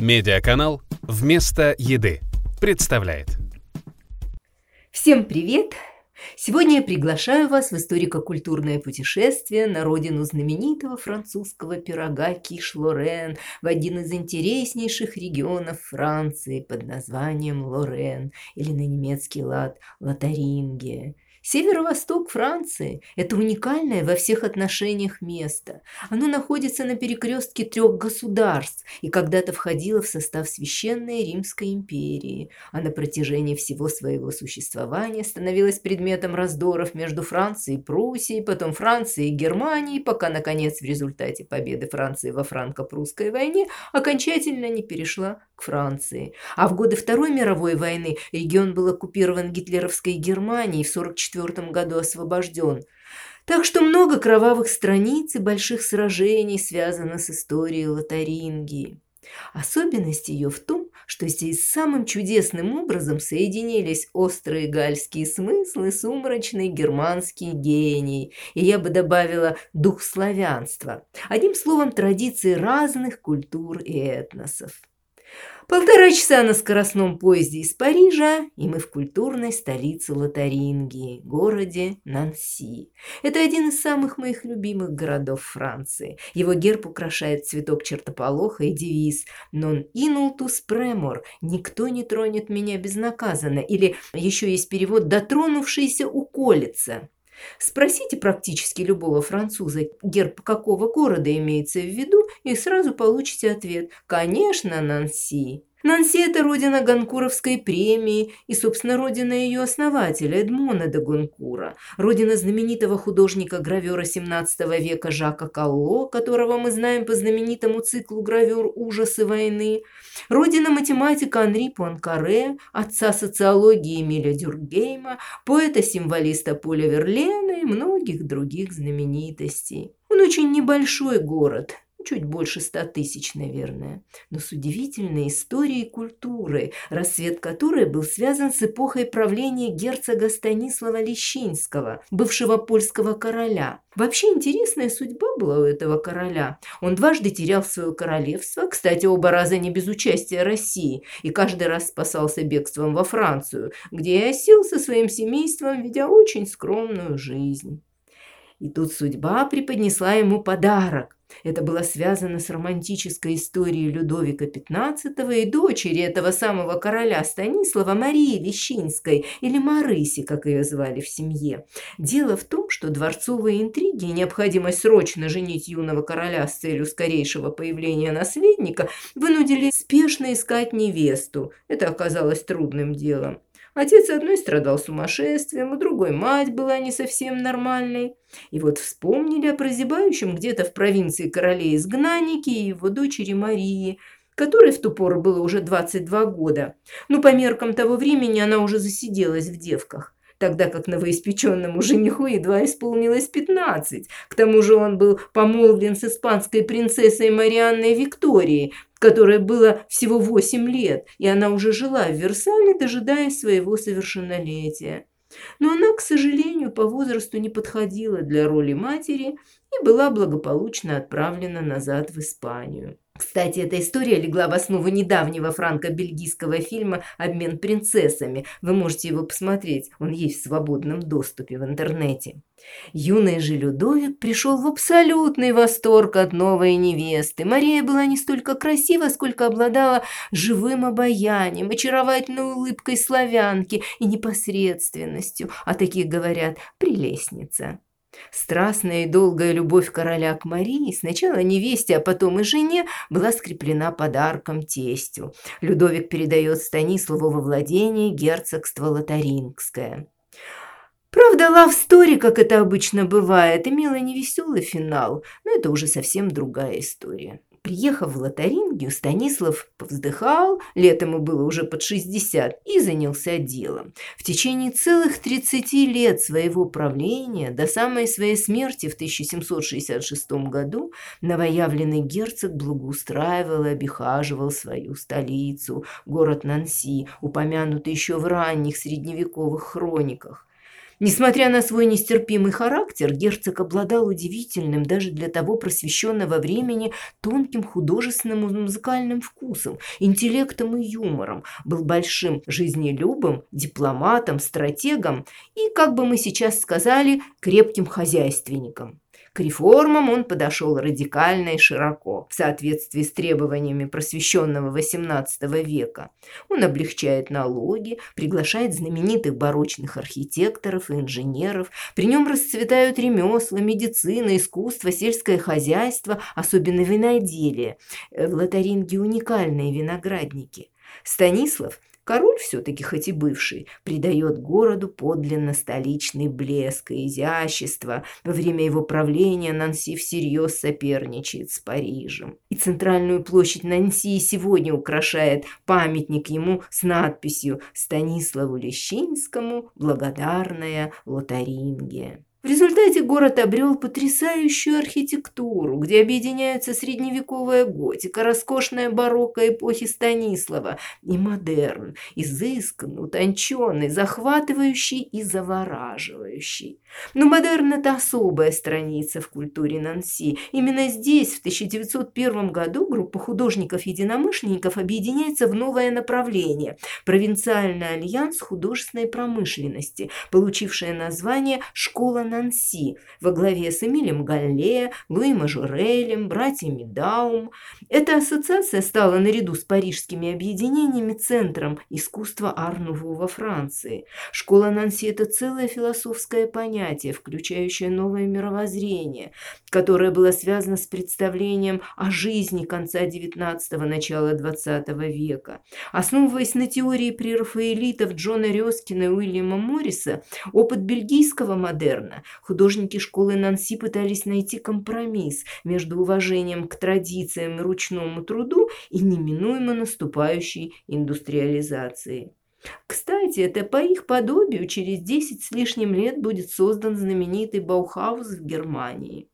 Медиаканал «Вместо еды» представляет. Всем привет! Сегодня я приглашаю вас в историко-культурное путешествие на родину знаменитого французского пирога Киш-Лорен в один из интереснейших регионов Франции под названием Лорен или на немецкий лад Лотарингия – Северо-восток Франции – это уникальное во всех отношениях место. Оно находится на перекрестке трех государств и когда-то входило в состав Священной Римской империи, а на протяжении всего своего существования становилось предметом раздоров между Францией и Пруссией, потом Францией и Германией, пока, наконец, в результате победы Франции во франко-прусской войне окончательно не перешла к Франции. А в годы Второй мировой войны регион был оккупирован гитлеровской Германией в 1944 году освобожден. Так что много кровавых страниц и больших сражений связано с историей Лотарингии. Особенность ее в том, что здесь самым чудесным образом соединились острые гальские смыслы, сумрачный германский гений, и я бы добавила дух славянства. Одним словом, традиции разных культур и этносов. Полтора часа на скоростном поезде из Парижа, и мы в культурной столице Лотарингии, городе Нанси. Это один из самых моих любимых городов Франции. Его герб украшает цветок чертополоха и девиз «Non inultus premor» – «Никто не тронет меня безнаказанно» или еще есть перевод «Дотронувшийся уколется». Спросите практически любого француза, герб какого города имеется в виду, и сразу получите ответ «Конечно, Нанси». Нанси – это родина Гонкуровской премии и, собственно, родина ее основателя Эдмона де Гонкура, родина знаменитого художника-гравера XVII века Жака Калло, которого мы знаем по знаменитому циклу гравюр «Ужасы войны», родина математика Анри Пуанкаре, отца социологии Эмиля Дюргейма, поэта-символиста Поля Верлена и многих других знаменитостей. Он очень небольшой город – чуть больше ста тысяч, наверное, но с удивительной историей культуры, рассвет которой был связан с эпохой правления герцога Станислава Лещинского, бывшего польского короля. Вообще интересная судьба была у этого короля. Он дважды терял свое королевство, кстати, оба раза не без участия России, и каждый раз спасался бегством во Францию, где и осел со своим семейством, ведя очень скромную жизнь. И тут судьба преподнесла ему подарок это было связано с романтической историей Людовика XV и дочери этого самого короля Станислава Марии Лещинской, или Марыси, как ее звали в семье. Дело в том, что дворцовые интриги и необходимость срочно женить юного короля с целью скорейшего появления наследника вынудили спешно искать невесту. Это оказалось трудным делом. Отец одной страдал сумасшествием, у другой мать была не совсем нормальной. И вот вспомнили о прозябающем где-то в провинции короле-изгнаннике и его дочери Марии, которой в ту пору было уже 22 года. Ну, по меркам того времени она уже засиделась в девках тогда как новоиспеченному жениху едва исполнилось 15. К тому же он был помолвлен с испанской принцессой Марианной Викторией, которой было всего 8 лет, и она уже жила в Версале, дожидаясь своего совершеннолетия. Но она, к сожалению, по возрасту не подходила для роли матери и была благополучно отправлена назад в Испанию. Кстати, эта история легла в основу недавнего франко-бельгийского фильма «Обмен принцессами». Вы можете его посмотреть, он есть в свободном доступе в интернете. Юный же Людовик пришел в абсолютный восторг от новой невесты. Мария была не столько красива, сколько обладала живым обаянием, очаровательной улыбкой славянки и непосредственностью, а таких говорят «прелестница». Страстная и долгая любовь короля к Марии, сначала невесте, а потом и жене, была скреплена подарком тестю. Людовик передает Станиславу во владение герцогство Лотарингское. Правда, Story, как это обычно бывает, имела невеселый финал, но это уже совсем другая история. Приехав в Лотарингию, Станислав повздыхал, лет ему было уже под 60, и занялся делом. В течение целых 30 лет своего правления, до самой своей смерти в 1766 году, новоявленный герцог благоустраивал и обихаживал свою столицу, город Нанси, упомянутый еще в ранних средневековых хрониках. Несмотря на свой нестерпимый характер, герцог обладал удивительным даже для того просвещенного времени тонким художественным музыкальным вкусом, интеллектом и юмором, был большим жизнелюбом, дипломатом, стратегом и, как бы мы сейчас сказали, крепким хозяйственником. К реформам он подошел радикально и широко, в соответствии с требованиями просвещенного XVIII века. Он облегчает налоги, приглашает знаменитых барочных архитекторов и инженеров. При нем расцветают ремесла, медицина, искусство, сельское хозяйство, особенно виноделие. В Лотаринге уникальные виноградники. Станислав Король все-таки, хоть и бывший, придает городу подлинно столичный блеск и изящество. Во время его правления Нанси всерьез соперничает с Парижем. И центральную площадь Нанси сегодня украшает памятник ему с надписью «Станиславу Лещинскому благодарная Лотарингия». В результате город обрел потрясающую архитектуру, где объединяются средневековая готика, роскошная барокко эпохи Станислава и модерн, изысканный, утонченный, захватывающий и завораживающий. Но модерн – это особая страница в культуре Нанси. Именно здесь, в 1901 году, группа художников-единомышленников объединяется в новое направление – провинциальный альянс художественной промышленности, получившее название «Школа Нанси» Нанси во главе с Эмилем Галле, Луи Мажурелем, братьями Даум. Эта ассоциация стала наряду с парижскими объединениями центром искусства Арнуву во Франции. Школа Нанси – это целое философское понятие, включающее новое мировоззрение, которое было связано с представлением о жизни конца XIX – начала XX века. Основываясь на теории прерафаэлитов Джона Рёскина и Уильяма Морриса, опыт бельгийского модерна художники школы Нанси пытались найти компромисс между уважением к традициям и ручному труду и неминуемо наступающей индустриализацией. Кстати, это по их подобию через 10 с лишним лет будет создан знаменитый Баухаус в Германии.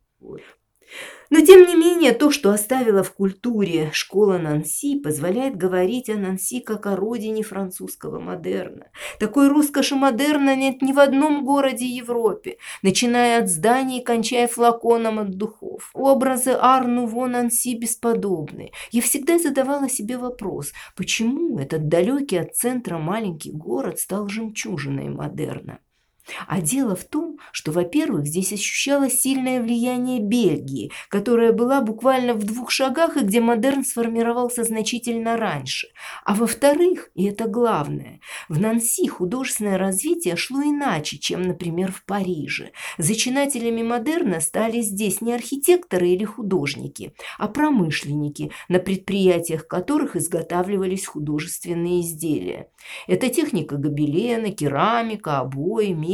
Но тем не менее, то, что оставила в культуре школа Нанси, позволяет говорить о Нанси как о родине французского модерна. Такой роскоши модерна нет ни в одном городе Европе, начиная от зданий и кончая флаконом от духов. Образы Ар-Нуво Нанси бесподобны. Я всегда задавала себе вопрос, почему этот далекий от центра маленький город стал жемчужиной модерна? А дело в том, что, во-первых, здесь ощущалось сильное влияние Бельгии, которая была буквально в двух шагах и где модерн сформировался значительно раньше. А во-вторых, и это главное, в Нанси художественное развитие шло иначе, чем, например, в Париже. Зачинателями модерна стали здесь не архитекторы или художники, а промышленники, на предприятиях которых изготавливались художественные изделия. Это техника гобелена, керамика, обои, мебель,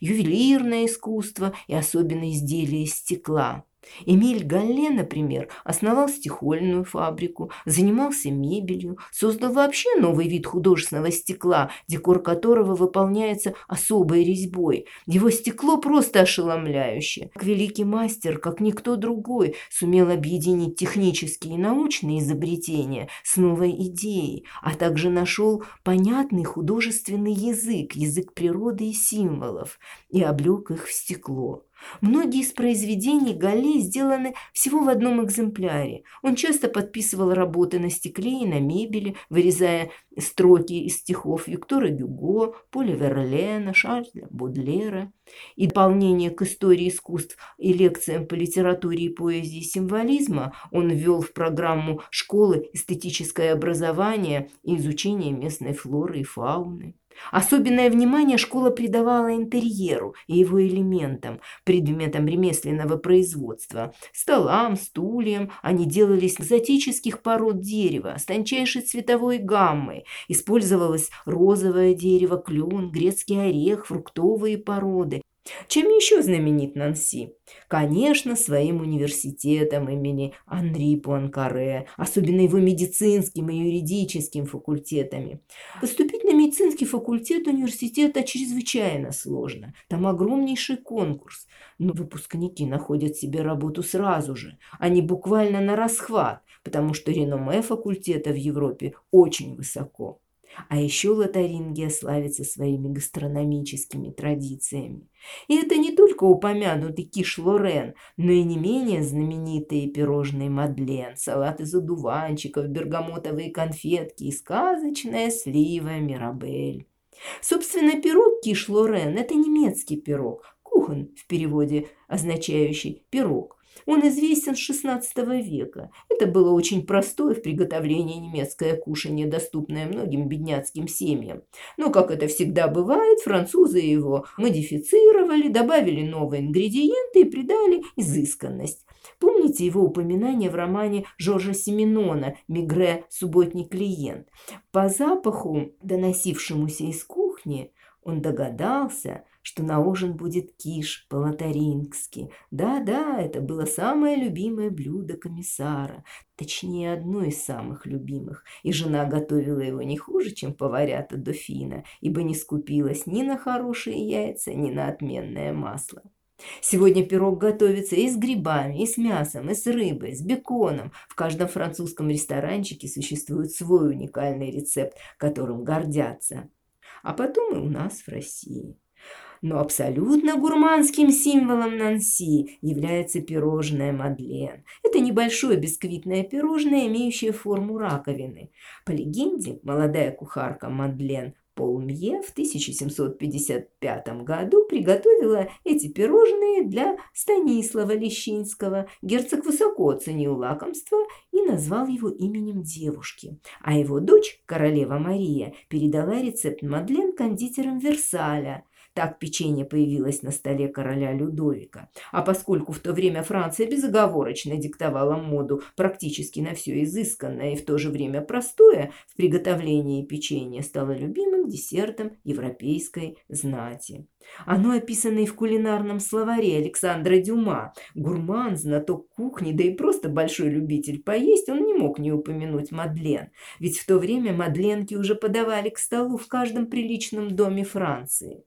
ювелирное искусство и особенно изделия из стекла. Эмиль Галле, например, основал стекольную фабрику, занимался мебелью, создал вообще новый вид художественного стекла, декор которого выполняется особой резьбой. Его стекло просто ошеломляющее. Как великий мастер, как никто другой, сумел объединить технические и научные изобретения с новой идеей, а также нашел понятный художественный язык, язык природы и символов, и облег их в стекло. Многие из произведений Галле сделаны всего в одном экземпляре. Он часто подписывал работы на стекле и на мебели, вырезая строки из стихов Виктора Гюго, Поля Верлена, Шарля Бодлера. И дополнение к истории искусств и лекциям по литературе и поэзии символизма он ввел в программу школы эстетическое образование и изучение местной флоры и фауны. Особенное внимание школа придавала интерьеру и его элементам, предметам ремесленного производства. Столам, стульям они делались экзотических пород дерева, с тончайшей цветовой гаммой. Использовалось розовое дерево, клен, грецкий орех, фруктовые породы. Чем еще знаменит Нанси? Конечно, своим университетом имени Анри Пуанкаре, особенно его медицинским и юридическим факультетами. Поступить на медицинский факультет университета чрезвычайно сложно. Там огромнейший конкурс. Но выпускники находят себе работу сразу же. Они буквально на расхват, потому что реноме факультета в Европе очень высоко. А еще Лотарингия славится своими гастрономическими традициями. И это не только упомянутый киш Лорен, но и не менее знаменитые пирожные Мадлен, салат из одуванчиков, бергамотовые конфетки и сказочная слива Мирабель. Собственно, пирог киш Лорен – это немецкий пирог, кухон в переводе, означающий пирог. Он известен с XVI века. Это было очень простое в приготовлении немецкое кушанье, доступное многим бедняцким семьям. Но, как это всегда бывает, французы его модифицировали, добавили новые ингредиенты и придали изысканность. Помните его упоминание в романе Жоржа Семенона «Мигре. Субботний клиент». По запаху, доносившемуся из кухни, он догадался, что на ужин будет киш по-лотарингски. Да-да, это было самое любимое блюдо комиссара, точнее, одно из самых любимых, и жена готовила его не хуже, чем поварята дофина, ибо не скупилась ни на хорошие яйца, ни на отменное масло. Сегодня пирог готовится и с грибами, и с мясом, и с рыбой, с беконом. В каждом французском ресторанчике существует свой уникальный рецепт, которым гордятся. А потом и у нас в России но абсолютно гурманским символом Нанси является пирожное Мадлен. Это небольшое бисквитное пирожное, имеющее форму раковины. По легенде, молодая кухарка Мадлен Полмье в 1755 году приготовила эти пирожные для Станислава Лещинского. Герцог высоко оценил лакомство и назвал его именем девушки. А его дочь, королева Мария, передала рецепт Мадлен кондитерам Версаля. Так печенье появилось на столе короля Людовика. А поскольку в то время Франция безоговорочно диктовала моду практически на все изысканное и в то же время простое, в приготовлении печенья стало любимым десертом европейской знати. Оно описано и в кулинарном словаре Александра Дюма. Гурман, знаток кухни, да и просто большой любитель поесть, он не мог не упомянуть Мадлен. Ведь в то время Мадленки уже подавали к столу в каждом приличном доме Франции.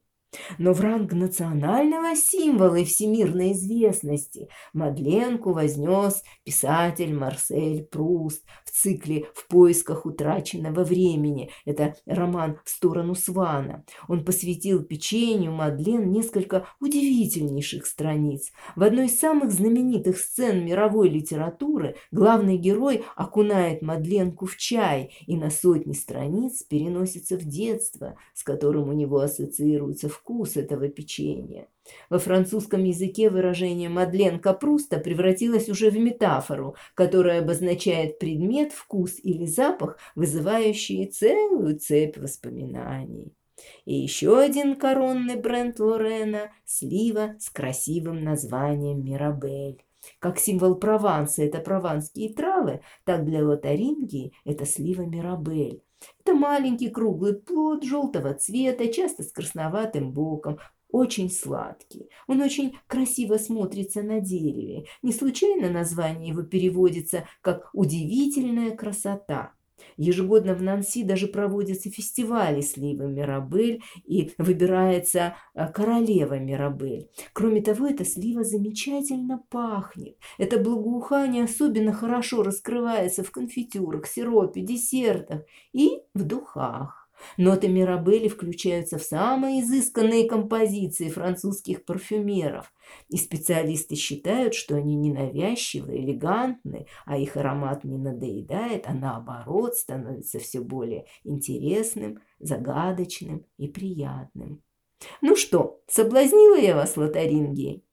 Но в ранг национального символа и всемирной известности Мадленку вознес писатель Марсель Пруст в цикле «В поисках утраченного времени». Это роман «В сторону Свана». Он посвятил печенью Мадлен несколько удивительнейших страниц. В одной из самых знаменитых сцен мировой литературы главный герой окунает Мадленку в чай и на сотни страниц переносится в детство, с которым у него ассоциируется вкус этого печенья. Во французском языке выражение «мадлен капруста» превратилось уже в метафору, которая обозначает предмет, вкус или запах, вызывающие целую цепь воспоминаний. И еще один коронный бренд Лорена – слива с красивым названием «Мирабель». Как символ Прованса – это прованские травы, так для Лотарингии – это слива Мирабель. Это маленький круглый плод желтого цвета, часто с красноватым боком, очень сладкий. Он очень красиво смотрится на дереве. Не случайно название его переводится как «удивительная красота». Ежегодно в Нанси даже проводятся фестивали сливы Мирабель и выбирается э, королева Мирабель. Кроме того, эта слива замечательно пахнет. Это благоухание особенно хорошо раскрывается в конфитюрах, сиропе, десертах и в духах. Ноты Мирабелли включаются в самые изысканные композиции французских парфюмеров, и специалисты считают, что они ненавязчивы, элегантны, а их аромат не надоедает, а наоборот становится все более интересным, загадочным и приятным. Ну что, соблазнила я вас лотарингией?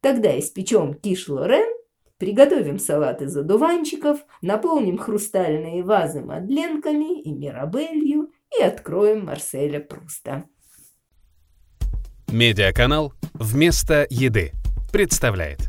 Тогда испечем киш Лорен, приготовим салат из одуванчиков, наполним хрустальные вазы мадленками и мирабелью и откроем Марселя Пруста. Медиаканал «Вместо еды» представляет